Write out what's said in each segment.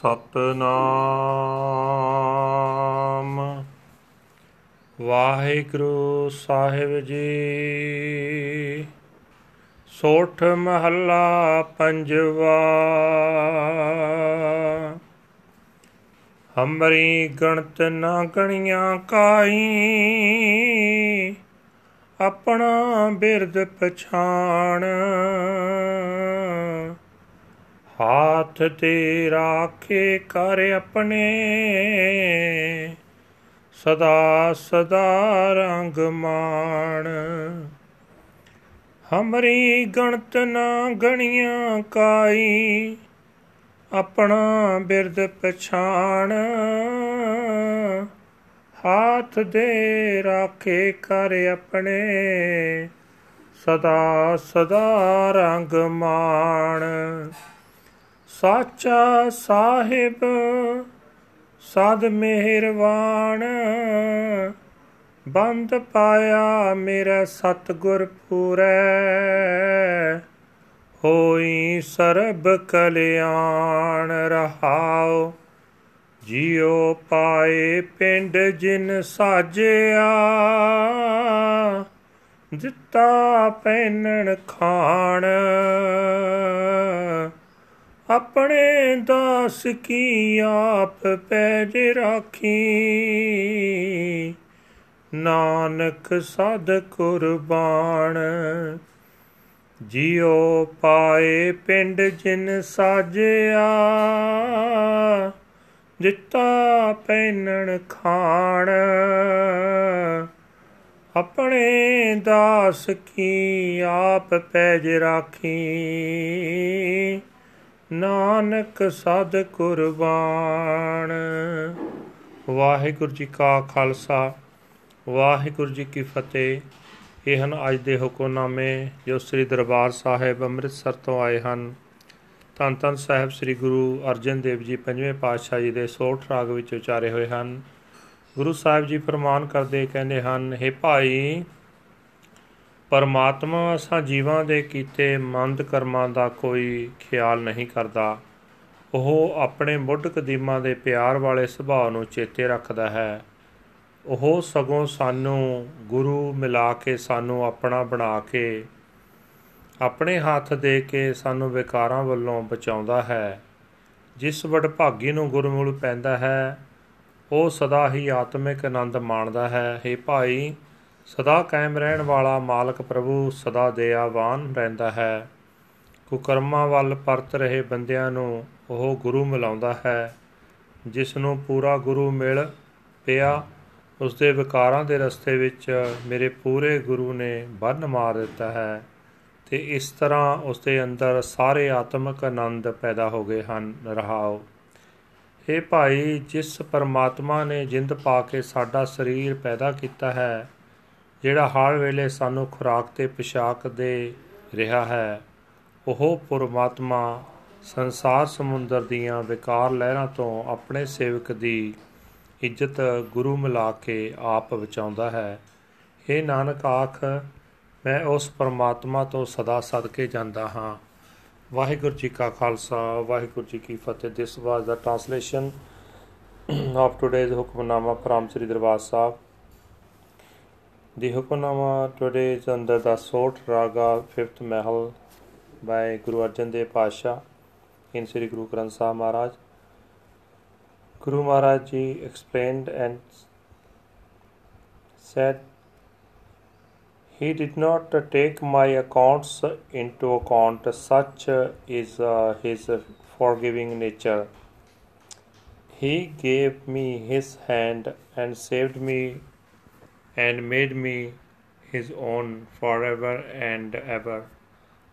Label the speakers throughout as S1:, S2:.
S1: ਸਤਨਾਮ। ਵਾਹਿਗੁਰੂ ਸਾਹਿਬ ਜੀ। ਸੋਠ ਮਹੱਲਾ ਪੰਜਵਾ। ਹਮਰੀ ਗਣਤ ਨਾ ਗਣੀਆਂ ਕਾਈ। ਆਪਣਾ ਬਿਰਦ ਪਛਾਣ। ਹਾਥ ਤੇ ਰਾਖੇ ਕਰ ਆਪਣੇ ਸਦਾ ਸਦਾ ਰੰਗ ਮਾਣ ਹਮਰੀ ਗਣਤ ਨਾ ਗਣੀਆਂ ਕਾਈ ਆਪਣਾ ਬਿਰਦ ਪਛਾਣ ਹਾਥ ਦੇ ਰਾਖੇ ਕਰ ਆਪਣੇ ਸਦਾ ਸਦਾ ਰੰਗ ਮਾਣ ਸਾਚਾ ਸਾਹਿਬ, ਸਦ ਮਿਹਰਵਾਨ। ਬੰਦ ਪਾਇਆ ਮੇਰਾ ਸਤਗੁਰ ਪੂਰੈ। ਹੋਈ ਸਰਬ ਕਲਿਆਣ ਰਹਾਉ। ਜਿਉ ਪਾਏ ਪਿੰਡ ਜਿਨ ਸਾਜਿਆ। ਦਿੱਤਾ ਪੈਨਣ ਖਾਣ। ਆਪਣੇ ਦਾਸ ਕੀ ਆਪ ਪੈਜ ਰਾਖੀ? ਨਾਨਕ ਸਦ ਕੁਰਬਾਨ, ਜਿਉ ਪਾਏ ਪਿੰਡ ਜਿਨ ਸਾਜਿਆ, ਦਿੱਤਾ ਪੈਨਣ ਖਾਣ। ਆਪਣੇ ਦਾਸ ਕੀ ਆਪ ਪੈਜ ਰਾਖੀ? ਨਾਨਕ ਸਦ ਕੁਰਬਾਨ। ਵਾਹਿਗੁਰੂ ਜੀ ਕਾ ਖਾਲਸਾ, ਵਾਹਿਗੁਰੂ ਜੀ ਕੀ ਫਤਿਹ। ਇਹ ਹਨ ਅੱਜ ਦੇ ਹੁਕਮਨਾਮੇ ਜੋ ਸ੍ਰੀ ਦਰਬਾਰ ਸਾਹਿਬ ਅੰਮ੍ਰਿਤਸਰ ਤੋਂ ਆਏ ਹਨ। ਧੰਨ ਧੰਨ ਸਾਹਿਬ ਸ੍ਰੀ ਗੁਰੂ ਅਰਜਨ ਦੇਵ ਜੀ ਪੰਜਵੇਂ ਪਾਤਸ਼ਾਹ ਜੀ ਦੇ ਸੋਠ ਰਾਗ ਵਿੱਚ ਉਚਾਰੇ ਹੋਏ ਹਨ। ਗੁਰੂ ਸਾਹਿਬ ਜੀ ਫਰਮਾਨ ਕਰਦੇ ਕਹਿੰਦੇ ਹਨ हे ਭਾਈ ਪਰਮਾਤਮਾ ਅਸਾਂ ਜੀਵਾਂ ਦੇ ਕੀਤੇ ਮੰਦ ਕਰਮਾਂ ਦਾ ਕੋਈ ਖਿਆਲ ਨਹੀਂ ਕਰਦਾ। ਉਹ ਆਪਣੇ ਮੁੱਢ ਕਦੀਮਾਂ ਦੇ ਪਿਆਰ ਵਾਲੇ ਸੁਭਾਅ ਨੂੰ ਚੇਤੇ ਰੱਖਦਾ ਹੈ। ਉਹ ਸਗੋਂ ਸਾਨੂੰ ਗੁਰੂ ਮਿਲਾ ਕੇ ਸਾਨੂੰ ਆਪਣਾ ਬਣਾ ਕੇ, ਆਪਣੇ ਹੱਥ ਦੇ ਕੇ ਸਾਨੂੰ ਵਿਕਾਰਾਂ ਵੱਲੋਂ ਬਚਾਉਂਦਾ ਹੈ। ਜਿਸ ਵਡਭਾਗੀ ਨੂੰ ਗੁਰਮੁਲ ਪੈਂਦਾ ਹੈ, ਉਹ ਸਦਾ ਹੀ ਆਤਮਿਕ ਆਨੰਦ ਮਾਣਦਾ ਹੈ। हे ਭਾਈ ਸਦਾ ਕਾਇਮ ਰਹਿਣ ਵਾਲਾ ਮਾਲਕ ਪ੍ਰਭੂ ਸਦਾ ਦਇਆਵਾਨ ਰਹਿੰਦਾ ਹੈ। ਕੁਕਰਮਾਂ ਵੱਲ ਪਰਤ ਰਹੇ ਬੰਦਿਆਂ ਨੂੰ ਉਹ ਗੁਰੂ ਮਿਲਾਉਂਦਾ ਹੈ। ਜਿਸ ਨੂੰ ਪੂਰਾ ਗੁਰੂ ਮਿਲ ਪਿਆ ਉਸ ਦੇ ਵਿਕਾਰਾਂ ਦੇ ਰਸਤੇ ਵਿੱਚ ਮੇਰੇ ਪੂਰੇ ਗੁਰੂ ਨੇ ਬੰਨ ਮਾਰ ਦਿੱਤਾ ਹੈ ਤੇ ਇਸ ਤਰ੍ਹਾਂ ਉਸ ਦੇ ਅੰਦਰ ਸਾਰੇ ਆਤਮਿਕ ਆਨੰਦ ਪੈਦਾ ਹੋ ਗਏ ਹਨ। ਰਹਾਓ। ਇਹ ਭਾਈ, ਜਿਸ ਪਰਮਾਤਮਾ ਨੇ ਜਿੰਦ ਪਾ ਕੇ ਸਾਡਾ ਸਰੀਰ ਪੈਦਾ ਕੀਤਾ ਹੈ ਜਿਹੜਾ ਹਰ ਵੇਲੇ ਸਾਨੂੰ ਖੁਰਾਕ ਤੇ ਪੋਸ਼ਾਕ ਦੇ ਰਿਹਾ ਹੈ, ਉਹ ਪਰਮਾਤਮਾ ਸੰਸਾਰ ਸਮੁੰਦਰ ਦੀਆਂ ਵਿਕਾਰ ਲਹਿਰਾਂ ਤੋਂ ਆਪਣੇ ਸੇਵਕ ਦੀ ਇੱਜ਼ਤ ਗੁਰੂ ਮਿਲਾ ਕੇ ਆਪ ਬਚਾਉਂਦਾ ਹੈ। ਇਹ ਨਾਨਕ ਆਖ, ਮੈਂ ਉਸ ਪਰਮਾਤਮਾ ਤੋਂ ਸਦਾ ਸਦਕੇ ਜਾਂਦਾ ਹਾਂ। ਵਾਹਿਗੁਰੂ ਜੀ ਕਾ ਖਾਲਸਾ, ਵਾਹਿਗੁਰੂ ਜੀ ਕੀ ਫਤਿਹ। This was the translation of today's Hukamnama from Sri Darbar Sahib. The Hukamnama today is under the Sot Raga 5th Mahal by Guru Arjan Dev Pasha in Sri Guru Granth Sahib Maharaj. Guru Maharaj Ji explained and said, He did not take my accounts into account, such is uh, his forgiving nature. He gave me his hand and saved me and made me his own forever and ever.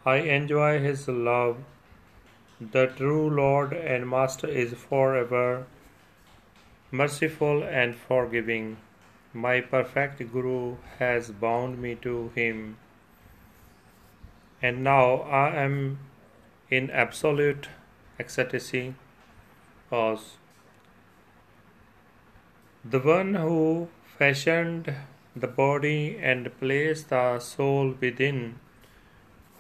S1: I enjoy his love. The true Lord and Master is forever merciful and forgiving. My perfect Guru has bound me to him. And now I am in absolute ecstasy. Pause. The one who fashioned the body and placed the soul within,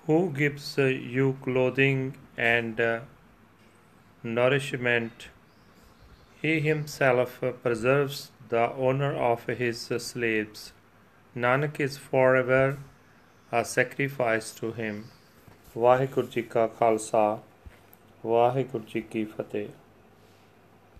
S1: who gives you clothing and nourishment, He himself preserves the honor of his slaves. Nanak is forever a sacrifice to him. Waheguru ji ਕਾ ਖਾਲਸਾ ਵਾਹਿਗੁਰੂ ਜੀ ਕੀ ਫਤਿਹ